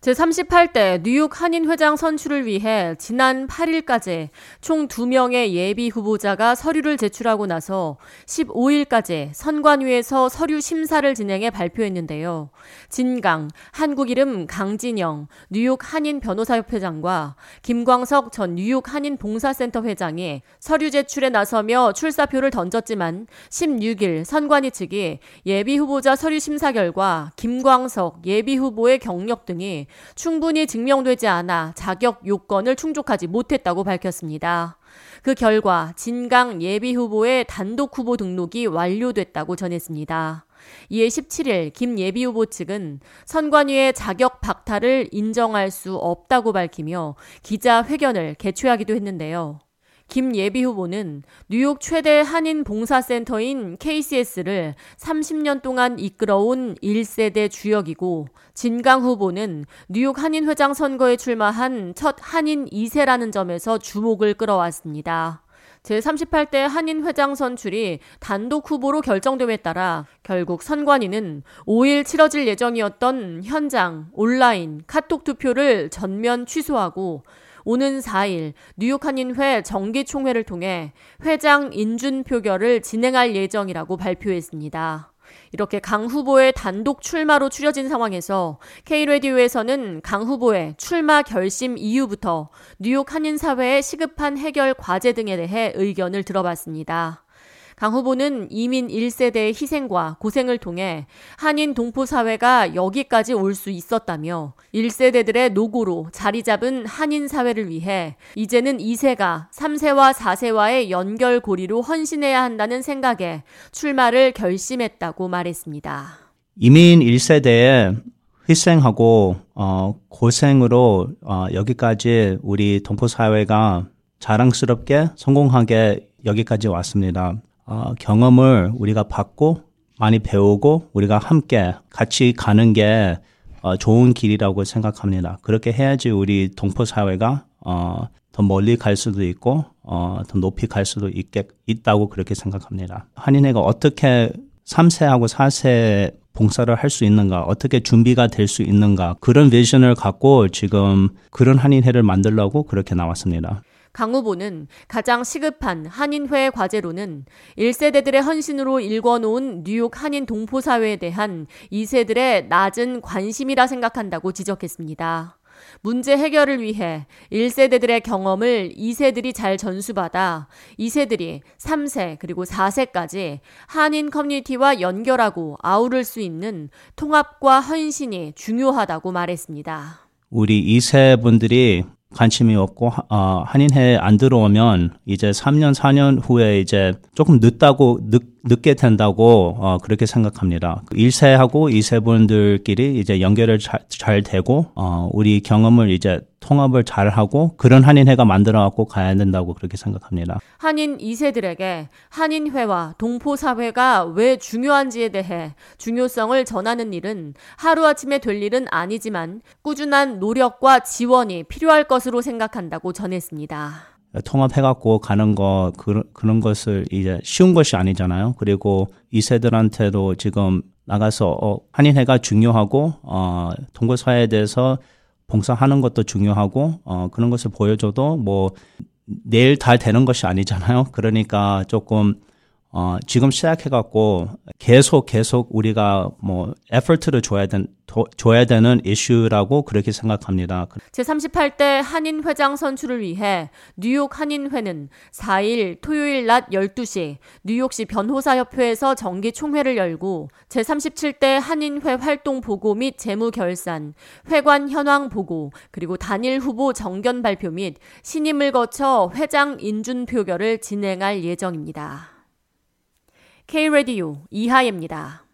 제38대 뉴욕 한인회장 선출을 위해 지난 8일까지 총 2명의 예비 후보자가 서류를 제출하고 나서 15일까지 선관위에서 서류 심사를 진행해 발표했는데요. 진강, 한국 이름 강진영, 뉴욕 한인 변호사협회장과 김광석 전 뉴욕 한인 봉사센터 회장이 서류 제출에 나서며 출사표를 던졌지만 16일 선관위 측이 예비 후보자 서류 심사 결과 김광석 예비 후보의 경력 등이 충분히 증명되지 않아 자격 요건을 충족하지 못했다고 밝혔습니다. 그 결과 진강 예비 후보의 단독 후보 등록이 완료됐다고 전했습니다. 이에 17일 김 예비 후보 측은 선관위의 자격 박탈을 인정할 수 없다고 밝히며 기자 회견을 개최하기도 했는데요. 김 예비 후보는 뉴욕 최대 한인 봉사센터인 KCS를 30년 동안 이끌어온 1세대 주역이고 진강 후보는 뉴욕 한인 회장 선거에 출마한 첫 한인 2세라는 점에서 주목을 끌어왔습니다. 제38대 한인 회장 선출이 단독 후보로 결정됨에 따라 결국 선관위는 5일 치러질 예정이었던 현장, 온라인, 카톡 투표를 전면 취소하고 오는 4일 뉴욕 한인회 정기총회를 통해 회장 인준 표결을 진행할 예정이라고 발표했습니다. 이렇게 강 후보의 단독 출마로 추려진 상황에서 K레디오에서는 강 후보의 출마 결심 이후부터 뉴욕 한인사회의 시급한 해결 과제 등에 대해 의견을 들어봤습니다. 강 후보는 이민 1세대의 희생과 고생을 통해 한인 동포 사회가 여기까지 올 수 있었다며 1세대들의 노고로 자리 잡은 한인 사회를 위해 이제는 2세가 3세와 4세와의 연결고리로 헌신해야 한다는 생각에 출마를 결심했다고 말했습니다. 이민 1세대의 희생하고 어, 고생으로 어, 여기까지 우리 동포 사회가 자랑스럽게 성공하게 여기까지 왔습니다. 어, 경험을 우리가 받고 많이 배우고 우리가 함께 같이 가는 게 어, 좋은 길이라고 생각합니다. 그렇게 해야지 우리 동포 사회가 어, 더 멀리 갈 수도 있고 어, 더 높이 갈 수도 있게, 있다고 그렇게 생각합니다. 한인회가 어떻게 3세하고 4세 봉사를 할 수 있는가, 어떻게 준비가 될 수 있는가, 그런 비전을 갖고 지금 그런 한인회를 만들려고 그렇게 나왔습니다. 강 후보는 가장 시급한 한인회 과제로는 1세대들의 헌신으로 일궈놓은 뉴욕 한인 동포사회에 대한 2세들의 낮은 관심이라 생각한다고 지적했습니다. 문제 해결을 위해 1세대들의 경험을 2세들이 잘 전수받아 2세들이 3세 그리고 4세까지 한인 커뮤니티와 연결하고 아우를 수 있는 통합과 헌신이 중요하다고 말했습니다. 우리 2세 분들이 관심이 없고 어, 한인회 안 들어오면 이제 3년 4년 후에 이제 조금 늦다고 늦, 늦게 된다고 어, 그렇게 생각합니다. 1세하고 2세 분들끼리 이제 연결을 잘, 잘 되고 어, 우리 경험을 이제 통합을 잘 하고 그런 한인회가 만들어 갖고 가야 된다고 그렇게 생각합니다. 한인 2세들에게 한인회와 동포 사회가 왜 중요한지에 대해 중요성을 전하는 일은 하루아침에 될 일은 아니지만 꾸준한 노력과 지원이 필요할 것으로 생각한다고 전했습니다. 통합해갖고 가는 거 그, 그런 것을 이제 쉬운 것이 아니잖아요. 그리고 이 세들한테도 지금 나가서 어, 한인회가 중요하고 어, 동거 사회에 대해서 봉사하는 것도 중요하고 어, 그런 것을 보여줘도 뭐 내일 다 되는 것이 아니잖아요. 그러니까 조금 어, 지금 시작해갖고 계속 계속 우리가 뭐 에퍼트를 줘야 된, 도, 줘야 되는 이슈라고 그렇게 생각합니다. 제38대 한인 회장 선출을 위해 뉴욕 한인회는 4일 토요일 낮 12시 뉴욕시 변호사협회에서 정기 총회를 열고 제37대 한인회 활동 보고 및 재무 결산, 회관 현황 보고, 그리고 단일 후보 정견 발표 및 신임을 거쳐 회장 인준 표결을 진행할 예정입니다. K-Radio 이하예입니다.